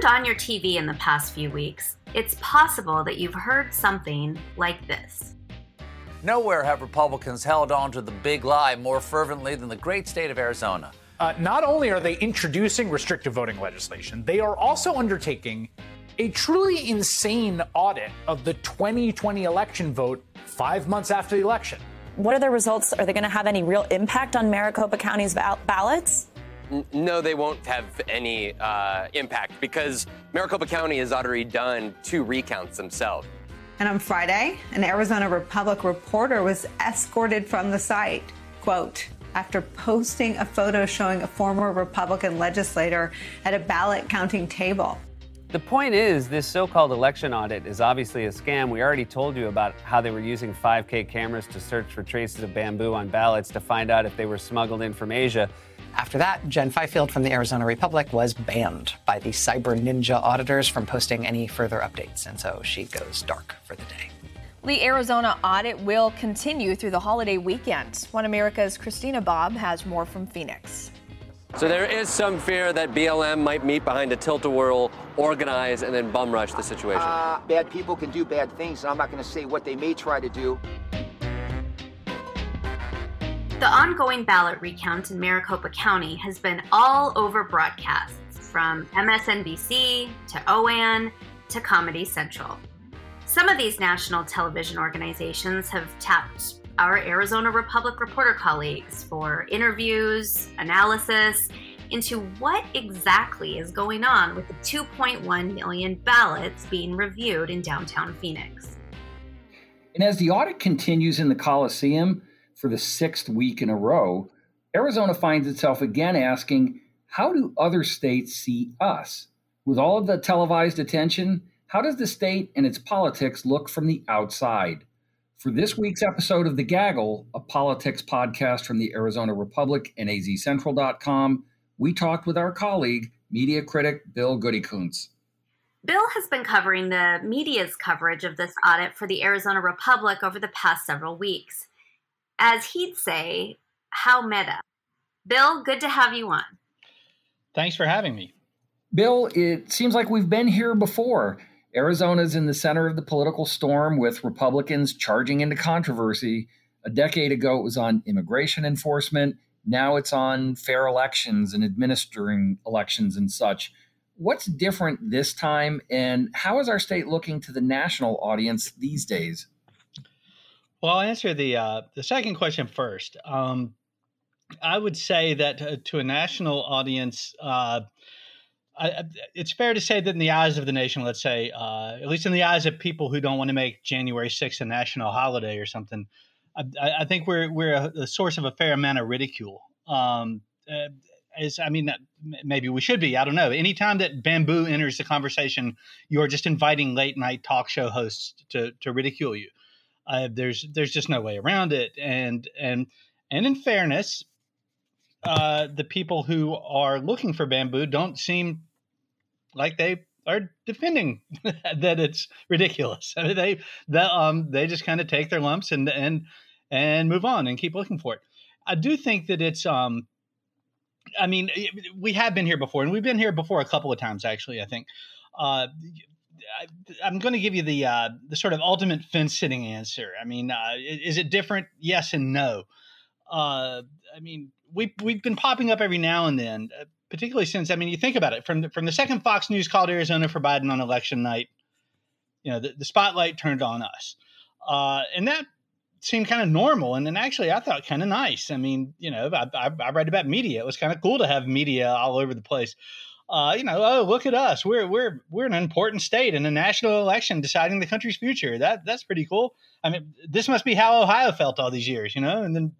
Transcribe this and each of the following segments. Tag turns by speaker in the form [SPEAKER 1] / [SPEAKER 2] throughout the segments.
[SPEAKER 1] turned on your TV in the past few weeks, it's possible that you've heard something like this.
[SPEAKER 2] Nowhere have Republicans held on to the big lie more fervently than the great state of Arizona.
[SPEAKER 3] Uh, not only are they introducing restrictive voting legislation, they are also undertaking a truly insane audit of the 2020 election vote five months after the election.
[SPEAKER 4] What are the results? Are they going to have any real impact on Maricopa County's ballots?
[SPEAKER 5] No, they won't have any uh, impact because Maricopa County has already done two recounts themselves.
[SPEAKER 6] And on Friday, an Arizona Republic reporter was escorted from the site, quote, after posting a photo showing a former Republican legislator at a ballot counting table.
[SPEAKER 7] The point is, this so called election audit is obviously a scam. We already told you about how they were using 5K cameras to search for traces of bamboo on ballots to find out if they were smuggled in from Asia.
[SPEAKER 8] After that, Jen Fifield from the Arizona Republic was banned by the cyber ninja auditors from posting any further updates, and so she goes dark for the day.
[SPEAKER 9] The Arizona audit will continue through the holiday weekend. One America's Christina Bobb has more from Phoenix.
[SPEAKER 5] So there is some fear that BLM might meet behind a tilt-a-whirl, organize, and then bum rush the situation.
[SPEAKER 10] Uh, bad people can do bad things, and I'm not going to say what they may try to do.
[SPEAKER 1] The ongoing ballot recount in Maricopa County has been all over broadcasts, from MSNBC to OAN to Comedy Central. Some of these national television organizations have tapped our Arizona Republic reporter colleagues for interviews, analysis into what exactly is going on with the 2.1 million ballots being reviewed in downtown Phoenix.
[SPEAKER 11] And as the audit continues in the Coliseum for the sixth week in a row, Arizona finds itself again asking, how do other states see us? With all of the televised attention, how does the state and its politics look from the outside? For this week's episode of The Gaggle, a politics podcast from the Arizona Republic and azcentral.com, we talked with our colleague, media critic Bill Goodykoontz.
[SPEAKER 1] Bill has been covering the media's coverage of this audit for the Arizona Republic over the past several weeks. As he'd say, how meta. Bill, good to have you on.
[SPEAKER 12] Thanks for having me.
[SPEAKER 11] Bill, it seems like we've been here before. Arizona's in the center of the political storm with Republicans charging into controversy. A decade ago, it was on immigration enforcement. Now it's on fair elections and administering elections and such. What's different this time, and how is our state looking to the national audience these days?
[SPEAKER 12] Well, I'll answer the uh, the second question first. Um, I would say that uh, to a national audience, uh, I, it's fair to say that in the eyes of the nation, let's say, uh, at least in the eyes of people who don't want to make January 6th a national holiday or something, I, I think we're we're a, a, source of a fair amount of ridicule. Um, uh, as I mean, maybe we should be. I don't know. Anytime that bamboo enters the conversation, you're just inviting late night talk show hosts to to ridicule you. Uh, there's there's just no way around it. And and and in fairness, uh, the people who are looking for bamboo don't seem like they are defending that it's ridiculous. I mean, they that um they just kind of take their lumps and and and move on and keep looking for it. I do think that it's um I mean we have been here before and we've been here before a couple of times actually I think. Uh, I, am going to give you the uh, the sort of ultimate fence sitting answer. I mean, uh, is it different? Yes and no. Uh, I mean, we we've been popping up every now and then. Uh, particularly since I mean, you think about it from the, from the second Fox News called Arizona for Biden on election night, you know, the, the spotlight turned on us, uh, and that seemed kind of normal. And then actually, I thought kind of nice. I mean, you know, I, I, I read about media. It was kind of cool to have media all over the place. Uh, you know, oh look at us, we're we're we're an important state in a national election deciding the country's future. That that's pretty cool. I mean, this must be how Ohio felt all these years, you know. And then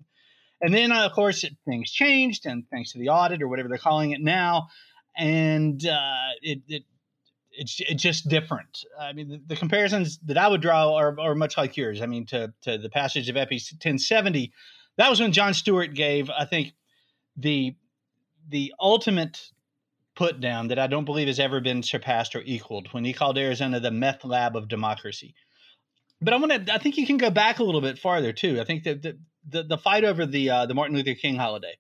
[SPEAKER 12] and then, uh, of course, things changed, and thanks to the audit or whatever they're calling it now, and uh, it, it it's it's just different. I mean, the, the, comparisons that I would draw are, are much like yours. I mean, to to the passage of SB 1070, that was when Jon Stewart gave, I think, the the ultimate put down that I don't believe has ever been surpassed or equaled when he called Arizona the meth lab of democracy. But I want to. I think you can go back a little bit farther too. I think that the the, the fight over the uh, the Martin Luther King holiday,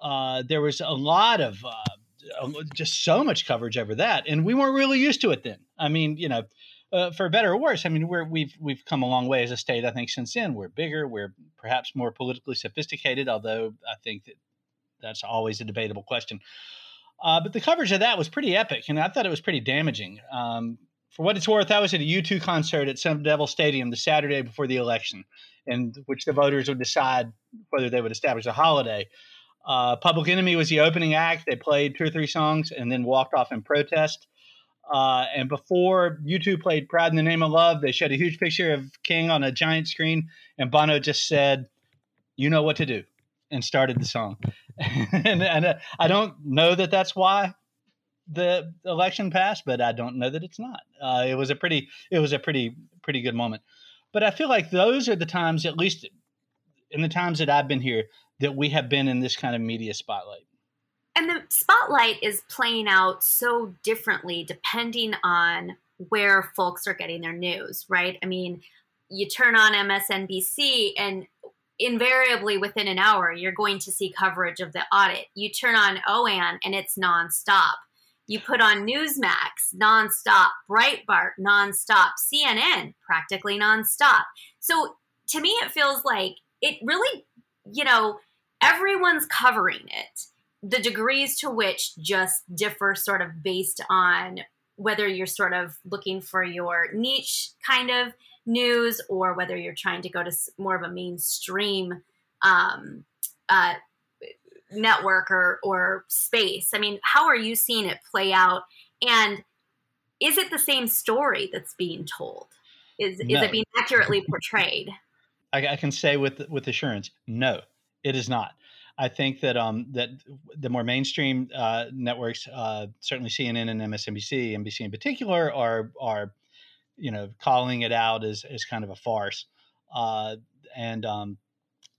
[SPEAKER 12] uh, there was a lot of uh, just so much coverage over that, and we weren't really used to it then. I mean, you know, uh, for better or worse, I mean, we're, we've we've come a long way as a state. I think since then, we're bigger, we're perhaps more politically sophisticated. Although I think that that's always a debatable question. Uh, but the coverage of that was pretty epic, and I thought it was pretty damaging. Um, for what it's worth, I was at a U2 concert at Sun Devil Stadium the Saturday before the election, in which the voters would decide whether they would establish a holiday. Uh, Public Enemy was the opening act. They played two or three songs and then walked off in protest. Uh, and before U2 played Pride in the Name of Love, they showed a huge picture of King on a giant screen, and Bono just said, You know what to do, and started the song. and, and uh, I don't know that that's why the election passed, but I don't know that it's not. Uh, it was a pretty, it was a pretty, pretty good moment. But I feel like those are the times, at least in the times that I've been here, that we have been in this kind of media spotlight.
[SPEAKER 1] And the spotlight is playing out so differently depending on where folks are getting their news, right? I mean, you turn on MSNBC and invariably within an hour you're going to see coverage of the audit. You turn on OAN and it's nonstop. You put on Newsmax nonstop, Breitbart nonstop, CNN practically nonstop. So to me, it feels like it really, you know, everyone's covering it the degrees to which just differ sort of based on whether you're sort of looking for your niche kind of news or whether you're trying to go to more of a mainstream um, uh, network or, or space. I mean, how are you seeing it play out? And is it the same story that's being told? Is, no. is it being accurately portrayed?
[SPEAKER 12] I, I can say with with assurance, no, it is not. I think that um, that the more mainstream uh, networks, uh, certainly CNN and MSNBC, NBC in particular, are are you know calling it out as as kind of a farce, uh, and um,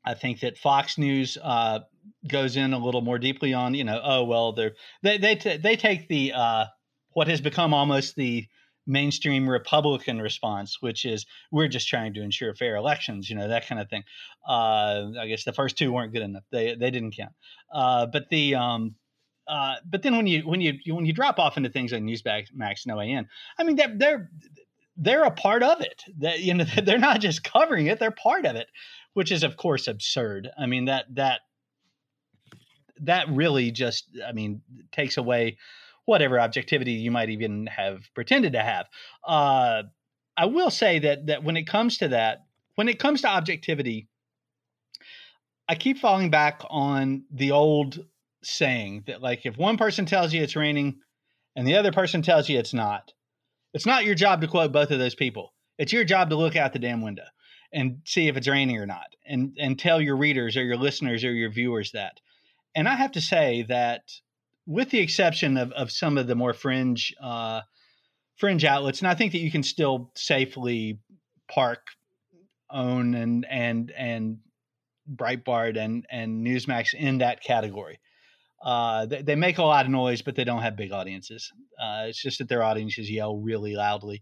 [SPEAKER 12] I think that Fox News uh, goes in a little more deeply on you know oh well they're they they t- they take the uh, what has become almost the mainstream Republican response, which is we're just trying to ensure fair elections, you know, that kind of thing. Uh, I guess the first two weren't good enough; they they didn't count. Uh, but the um, uh, but then when you when you when you drop off into things like Newsmax and OAN, I mean they're they're a part of it. That you know they're not just covering it; they're part of it, which is of course absurd. I mean that that that really just I mean takes away whatever objectivity you might even have pretended to have. Uh, I will say that that when it comes to that, when it comes to objectivity, I keep falling back on the old saying that like if one person tells you it's raining and the other person tells you it's not, it's not your job to quote both of those people. It's your job to look out the damn window and see if it's raining or not and and tell your readers or your listeners or your viewers that. And I have to say that with the exception of, of some of the more fringe uh, fringe outlets, and I think that you can still safely park, OAN, and and and Breitbart and and Newsmax in that category. Uh, they, they, make a lot of noise, but they don't have big audiences. Uh, it's just that their audiences yell really loudly.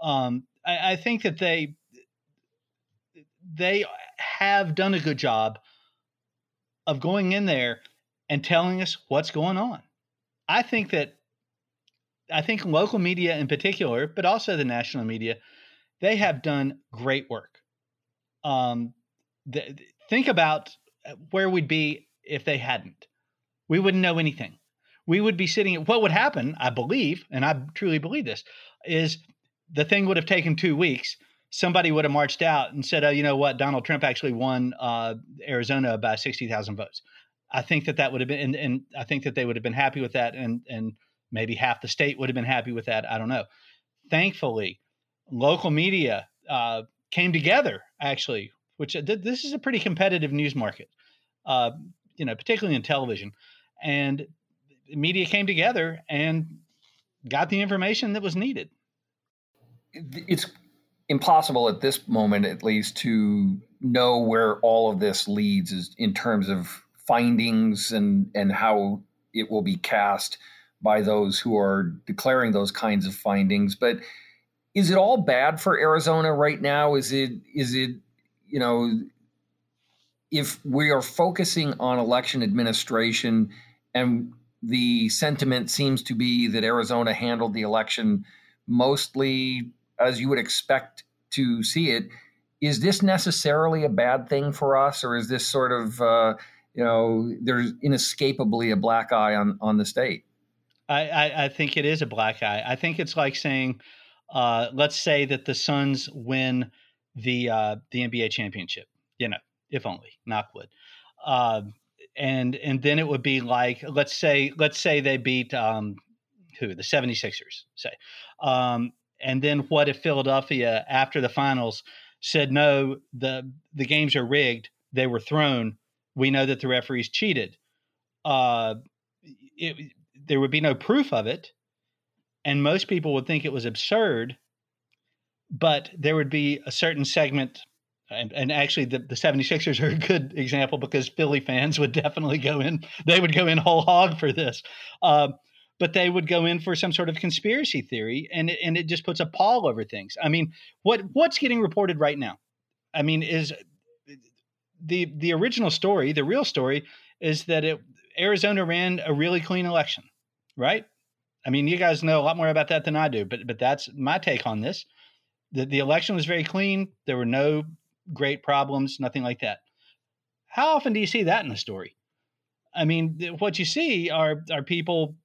[SPEAKER 12] Um, I, I think that they they have done a good job of going in there and telling us what's going on. I think that I think local media in particular, but also the national media, they have done great work. Um, th- think about uh, where we'd be if they hadn't. We wouldn't know anything. We would be sitting. What would happen, I believe, and I truly believe this, is the thing would have taken two weeks. Somebody would have marched out and said, "Oh, you know what? Donald Trump actually won uh, Arizona by sixty thousand votes." I think that that would have been, and, and, I think that they would have been happy with that, and and maybe half the state would have been happy with that. I don't know. Thankfully, local media uh, came together actually, which uh, this is a pretty competitive news market, uh, you know, particularly in television, and media came together and got the information that was needed.
[SPEAKER 11] It's impossible at this moment, at least, to know where all of this leads is in terms of findings and and how it will be cast by those who are declaring those kinds of findings but is it all bad for Arizona right now is it is it you know if we are focusing on election administration and the sentiment seems to be that Arizona handled the election mostly as you would expect to see it. Is this necessarily a bad thing for us, or is this sort of, uh, you know, there's inescapably a black eye on, on the state?
[SPEAKER 12] I, I, I think it is a black eye. I think it's like saying, uh, let's say that the Suns win the uh, the NBA championship. You know, if only, knock wood. Uh, and and then it would be like let's say let's say they beat um, who the 76ers say um, and then what if philadelphia after the finals said no the the games are rigged. They were thrown. We know that the referees cheated. Uh, it, there would be no proof of it and most people would think it was absurd but there would be a certain segment and, and actually the, the 76ers are a good example because Philly fans would definitely go in, they would go in whole hog for this. Uh, but they would go in for some sort of conspiracy theory and, and it just puts a pall over things. I mean, what what's getting reported right now? I mean, is the the original story, the real story is that it, Arizona ran a really clean election, right? I mean, you guys know a lot more about that than I do, but but that's my take on this. The the election was very clean. There were no great problems, nothing like that. How often do you see that in a story? I mean, what you see are are people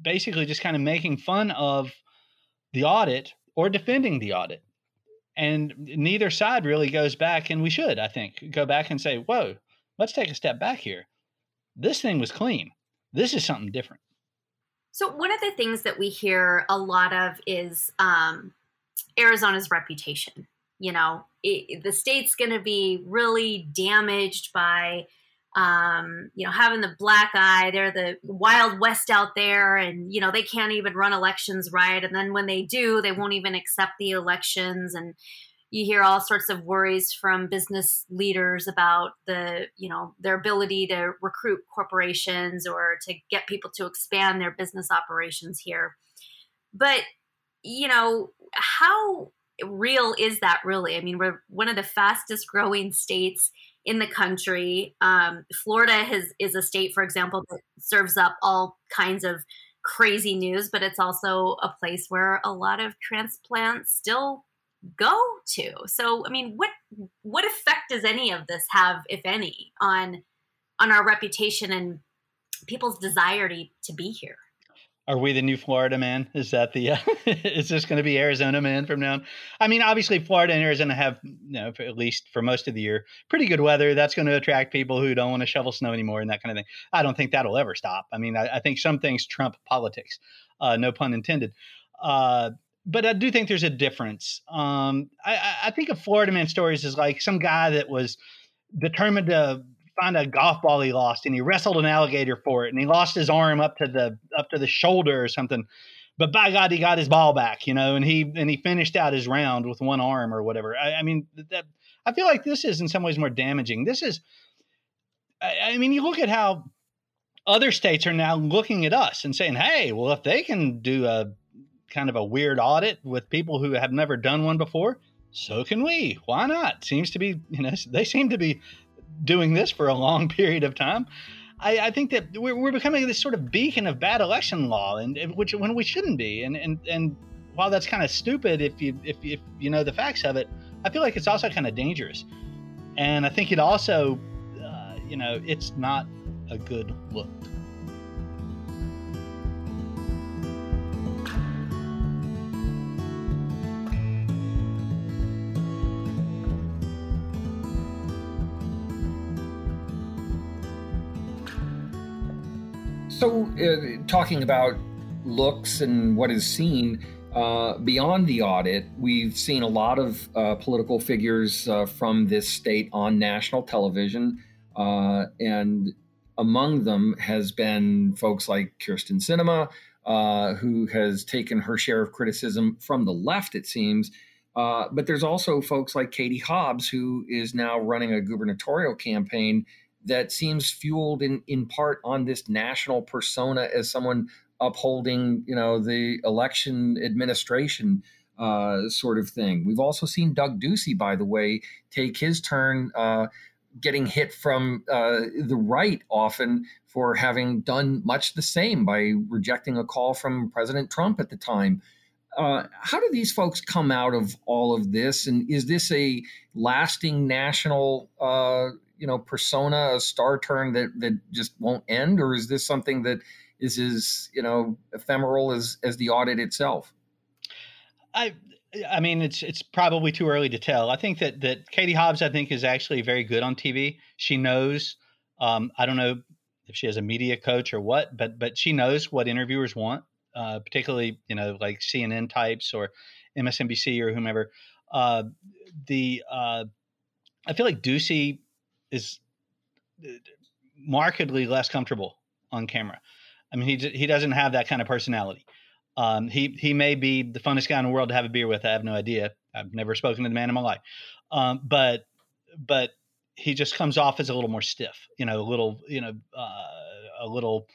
[SPEAKER 12] basically just kind of making fun of the audit or defending the audit. And neither side really goes back, and we should, I think, go back and say, whoa, let's take a step back here. This thing was clean. This is something different.
[SPEAKER 1] So, one of the things that we hear a lot of is um, Arizona's reputation you know it, the state's going to be really damaged by um, you know having the black eye. They're the wild west out there and you know they can't even run elections right. And then when they do they won't even accept the elections. And you hear all sorts of worries from business leaders about the you know their ability to recruit corporations or to get people to expand their business operations here. But you know how real is that really? I mean, we're one of the fastest growing states in the country. Um, Florida has, is a state, for example, that serves up all kinds of crazy news, but it's also a place where a lot of transplants still go to. So, I mean, what what effect does any of this have, if any, on on our reputation and people's desire to, to be here?
[SPEAKER 12] Are we the new Florida man? Is that the? Uh, is this going to be Arizona man from now on? I mean, obviously, Florida and Arizona have, you know, at least for most of the year, pretty good weather. That's going to attract people who don't want to shovel snow anymore and that kind of thing. I don't think that'll ever stop. I mean, I, I think some things trump politics. Uh, no pun intended. Uh, but I do think there's a difference. Um, I, I think of Florida man stories as like some guy that was determined to find a golf ball he lost and he wrestled an alligator for it and he lost his arm up to the up to the shoulder or something. But by god he got his ball back you know and he and he finished out his round with one arm or whatever. I, I mean that i feel like this is in some ways more damaging. This is I, I mean you look at how other states are now looking at us and saying hey well if they can do a kind of a weird audit with people who have never done one before so can we. Why not? Seems to be you know they seem to be doing this for a long period of time. I, I think that we're, we're, becoming this sort of beacon of bad election law, and which when we shouldn't be. And and and while that's kind of stupid, if you if, if you know the facts of it, I feel like it's also kind of dangerous. And I think it also, uh, you know, it's not a good look.
[SPEAKER 11] Uh, talking about looks and what is seen uh, beyond the audit, we've seen a lot of uh, political figures uh, from this state on national television, uh, and among them has been folks like Kyrsten Sinema, who has taken her share of criticism from the left, it seems. but there's also folks like Katie Hobbs, who is now running a gubernatorial campaign that seems fueled in in part on this national persona as someone upholding you know the election administration uh, sort of thing. We've also seen Doug Ducey, by the way, take his turn. Uh, getting hit from uh, the right often for having done much the same by rejecting a call from President Trump at the time. Uh, how do these folks come out of all of this? And is this a lasting national, uh, you know, persona, a star turn that that just won't end, or is this something that is as you know ephemeral as as the audit itself?
[SPEAKER 12] I I mean, it's it's probably too early to tell. I think that that Katie Hobbs, I think, is actually very good on TV. She knows. Um, I don't know if she has a media coach or what, but but she knows what interviewers want uh, particularly you know like CNN types or MSNBC or whomever. Uh, the uh, I feel like Ducey is uh, markedly less comfortable on camera. I mean, he he doesn't have that kind of personality. Um, he he may be the funnest guy in the world to have a beer with. I have no idea. I've never spoken to the man in my life, um, but but he just comes off as a little more stiff. You know, a little you know uh, a little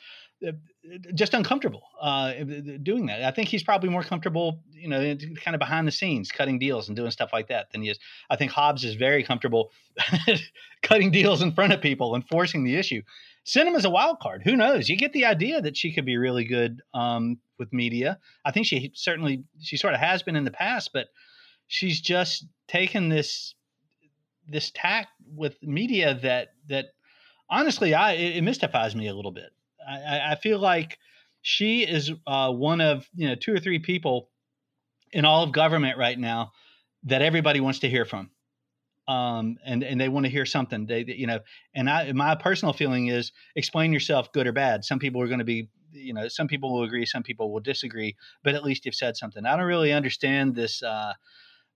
[SPEAKER 12] just uncomfortable uh, doing that. I think he's probably more comfortable, you know, kind of behind the scenes, cutting deals and doing stuff like that than he is. I think Hobbs is very comfortable cutting deals in front of people and forcing the issue. Sinema's a wild card. Who knows? You get the idea that she could be really good um, with media. I think she certainly she sort of has been in the past, but she's just taken this this tack with media that that honestly I it, it mystifies me a little bit. I, I feel like she is uh, one of you know two or three people in all of government right now that everybody wants to hear from, um, and and they want to hear something. They you know, and I my personal feeling is explain yourself, good or bad. Some people are going to be you know some people will agree, some people will disagree, but at least you've said something. I don't really understand this. Uh,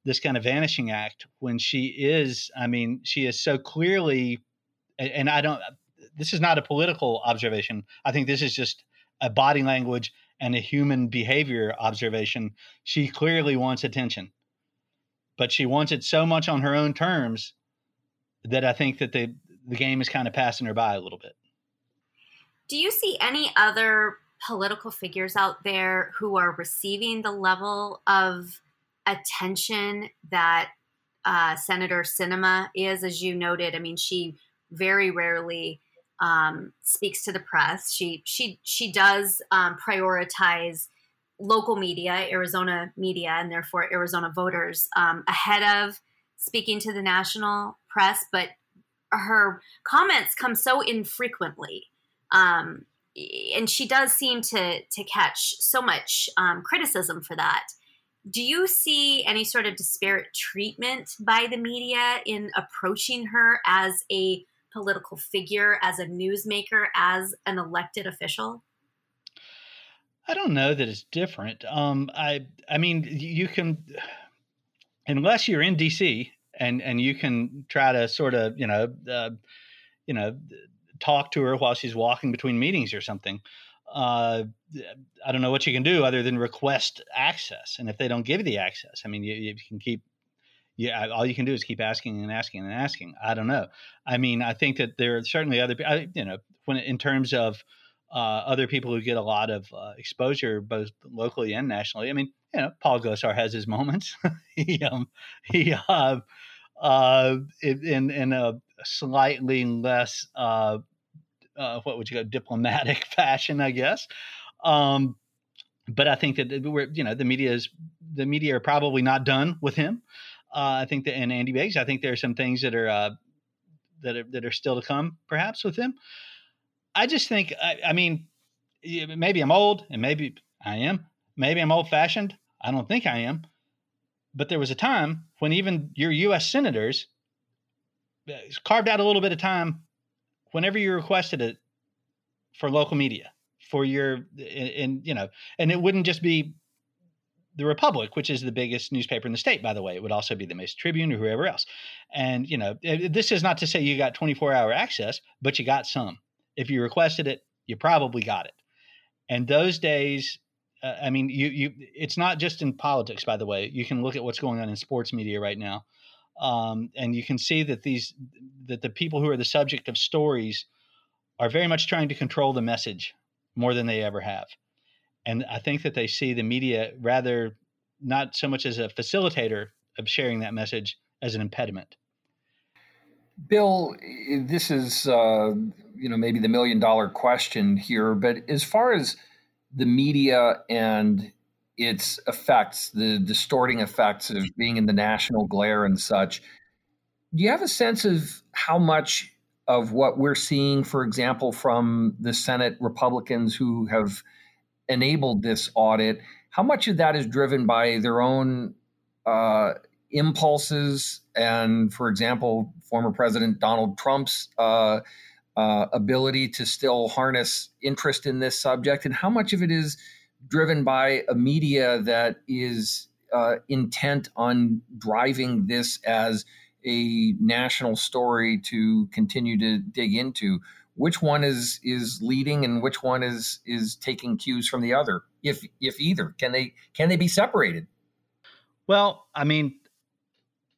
[SPEAKER 12] this kind of vanishing act when she is i mean she is so clearly and i don't this is not a political observation. I think this is just a body language and a human behavior observation. She clearly wants attention, but she wants it so much on her own terms that I think that the the game is kind of passing her by a little bit.
[SPEAKER 1] Do you see any other political figures out there who are receiving the level of attention that uh, Senator Sinema is? As you noted, I mean, she very rarely um, speaks to the press. She she she does um, prioritize local media, Arizona media, and therefore Arizona voters um, ahead of speaking to the national press. But her comments come so infrequently, um, and she does seem to to catch so much um, criticism for that. Do you see any sort of disparate treatment by the media in approaching her as a political figure, as a newsmaker, as an elected official?
[SPEAKER 12] I don't know that it's different. Um, I I mean, you can, unless you're in DC and and you can try to sort of you know uh, you know talk to her while she's walking between meetings or something. Uh, I don't know what you can do other than request access, and if they don't give you the access, I mean, you, you can keep yeah, all you can do is keep asking and asking and asking. I don't know. I mean, I think that there are certainly other, you know, when in terms of uh, other people who get a lot of uh, exposure both locally and nationally. I mean, you know, Paul Gosar has his moments. he um, he uh, uh, in in a slightly less uh, uh, what would you go diplomatic fashion, I guess. Um, but I think that we're you know the media is the media are probably not done with him. Uh, I think that and Andy Biggs, I think there are some things that are uh, that are that are still to come, perhaps with him. I just think, I, I mean, maybe I'm old, and maybe I am. Maybe I'm old fashioned. I don't think I am. But there was a time when even your U.S. senators uh, carved out a little bit of time whenever you requested it for local media for your and, and you know and it wouldn't just be the Republic, which is the biggest newspaper in the state, by the way. It would also be the Mesa Tribune or whoever else. And, you know, this is not to say you got 24 hour access, but you got some. If you requested it, you probably got it. And those days, uh, I mean, you, you, it's not just in politics, by the way. You can look at what's going on in sports media right now. Um, and you can see that these, that the people who are the subject of stories are very much trying to control the message more than they ever have and I think that they see the media rather not so much as a facilitator of sharing that message as an impediment.
[SPEAKER 11] Bill, this is uh, you know maybe the million dollar question here, but as far as the media and its effects, the distorting effects of being in the national glare and such, do you have a sense of how much of what we're seeing, for example, from the Senate Republicans who have enabled this audit, how much of that is driven by their own uh, impulses and, for example, former President Donald Trump's uh, uh, ability to still harness interest in this subject, and how much of it is driven by a media that is uh, intent on driving this as a national story to continue to dig into. Which one is is leading, and which one is is taking cues from the other? If if either, can they can they be separated?
[SPEAKER 12] Well, I mean,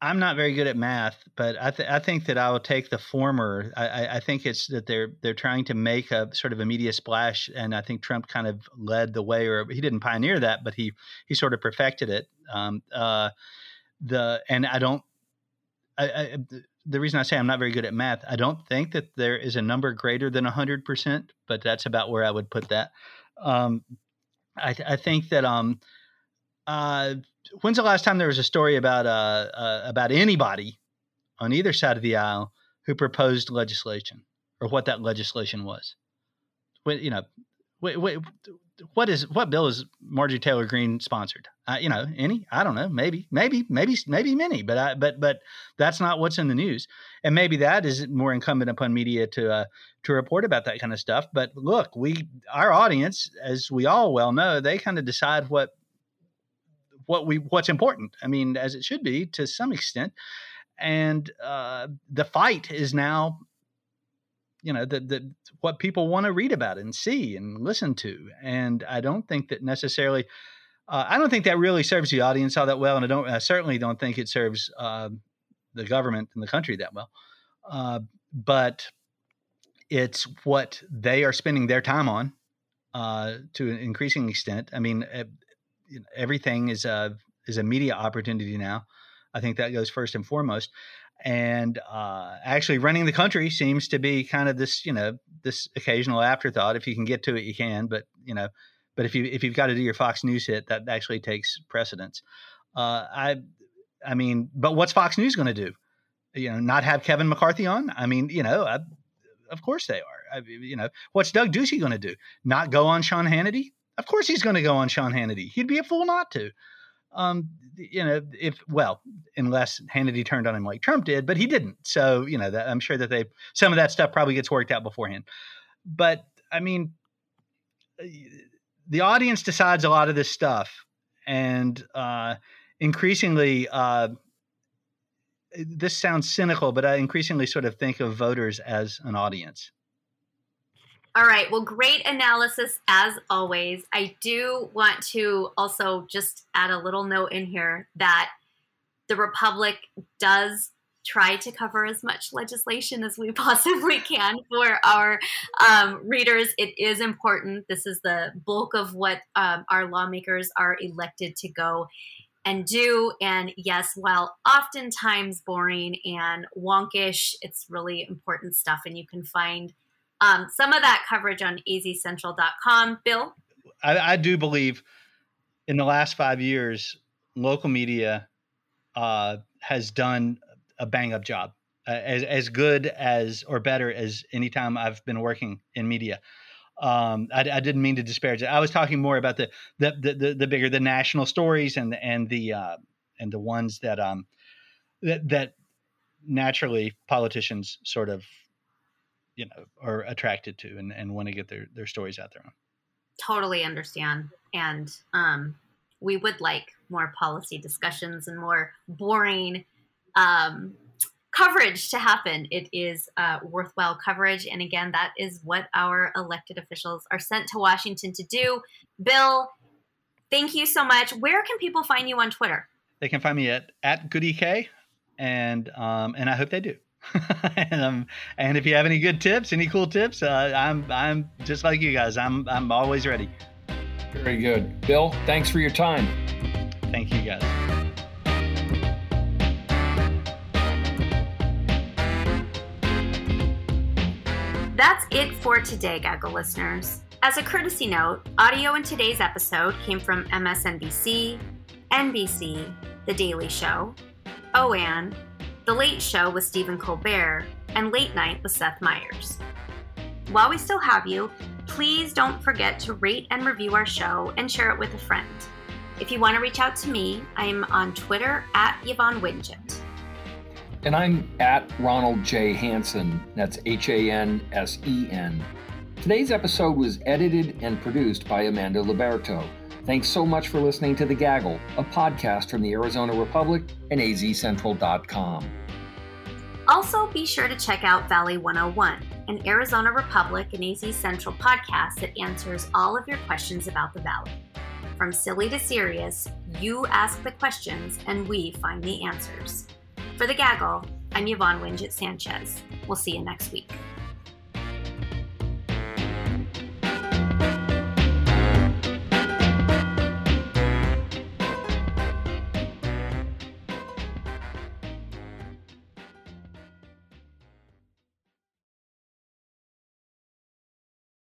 [SPEAKER 12] I'm not very good at math, but I, th- I think that I will take the former. I, I, think it's that they're they're trying to make a sort of a media splash, and I think Trump kind of led the way, or he didn't pioneer that, but he he sort of perfected it. Um, uh, the and I don't. I, I, the reason I say I'm not very good at math, I don't think that there is a number greater than 100%, but that's about where I would put that. Um, I, I think that um, uh, when's the last time there was a story about uh, uh, about anybody on either side of the aisle who proposed legislation or what that legislation was? When, you know, what is what bill is Marjorie Taylor Greene sponsored? Uh, you know, any? I don't know. Maybe, maybe, maybe, maybe many. But I, but but that's not what's in the news, and maybe that is more incumbent upon media to uh, to report about that kind of stuff. But look, we our audience, as we all well know, they kind of decide what what we what's important. I mean, as it should be to some extent. And uh, the fight is now, you know, the the what people want to read about and see and listen to. And I don't think that necessarily. Uh, I don't think that really serves the audience all that well, and I don't. I certainly don't think it serves uh, the government and the country that well. Uh, but it's what they are spending their time on uh, to an increasing extent. I mean, everything is a is a media opportunity now. I think that goes first and foremost. And uh, actually, running the country seems to be kind of this, you know, this occasional afterthought. If you can get to it, you can. But you know, but if you if you've got to do your Fox News hit, that actually takes precedence. Uh, I, I mean, but what's Fox News going to do? You know, not have Kevin McCarthy on? I mean, you know, I, of course they are. I, you know, what's Doug Ducey going to do? Not go on Sean Hannity? Of course he's going to go on Sean Hannity. He'd be a fool not to. Um, you know, if well, unless Hannity turned on him like Trump did, but he didn't. So you know, that, I'm sure that they some of that stuff probably gets worked out beforehand. But I mean, the audience decides a lot of this stuff, and uh, increasingly, uh, this sounds cynical, but I increasingly sort of think of voters as an audience.
[SPEAKER 1] All right. Well, great analysis as always. I do want to also just add a little note in here that the Republic does try to cover as much legislation as we possibly can for our um, readers. It is important. This is the bulk of what um, our lawmakers are elected to go and do. And yes, while oftentimes boring and wonkish, it's really important stuff. And you can find um, some of that coverage on azcentral.com. Bill?
[SPEAKER 12] I, I, do believe in the last five years, local media uh, has done a bang up job, uh, as, as good as or better as any time I've been working in media. Um, I, I, didn't mean to disparage it. I was talking more about the the the, the, the bigger the national stories and and the uh, and the ones that um that that naturally politicians sort of you know are attracted to and, and want to get their their stories out there on.
[SPEAKER 1] Totally understand and um, we would like more policy discussions and more boring um, coverage to happen. It is uh, worthwhile coverage and again that is what our elected officials are sent to washington to do. Bill thank you so much. Where can people find you on twitter?
[SPEAKER 12] They can find me at at goodyk and um, and i hope they do and, um, and if you have any good tips, any cool tips, uh, I'm I'm just like you guys. I'm I'm always ready.
[SPEAKER 11] Very good, Bill. Thanks for your time.
[SPEAKER 12] Thank you, guys.
[SPEAKER 1] That's it for today, Gaggle listeners. As a courtesy note, audio in today's episode came from MSNBC, NBC, The Daily Show, OAN, The Late Show with Stephen Colbert, and Late Night with Seth Meyers. While we still have you, please don't forget to rate and review our show and share it with a friend. If you want to reach out to me, I'm on Twitter at Yvonne Wingett.
[SPEAKER 11] And I'm at Ronald J. Hansen. That's H A N S E N. Today's episode was edited and produced by Amanda Luberto. Thanks so much for listening to The Gaggle, a podcast from the Arizona Republic and azcentral.com.
[SPEAKER 1] Also, be sure to check out Valley 101, an Arizona Republic and AZ Central podcast that answers all of your questions about the Valley. From silly to serious, you ask the questions and we find the answers. For the gaggle, I'm Yvonne Wingett Sanchez. We'll see you next week.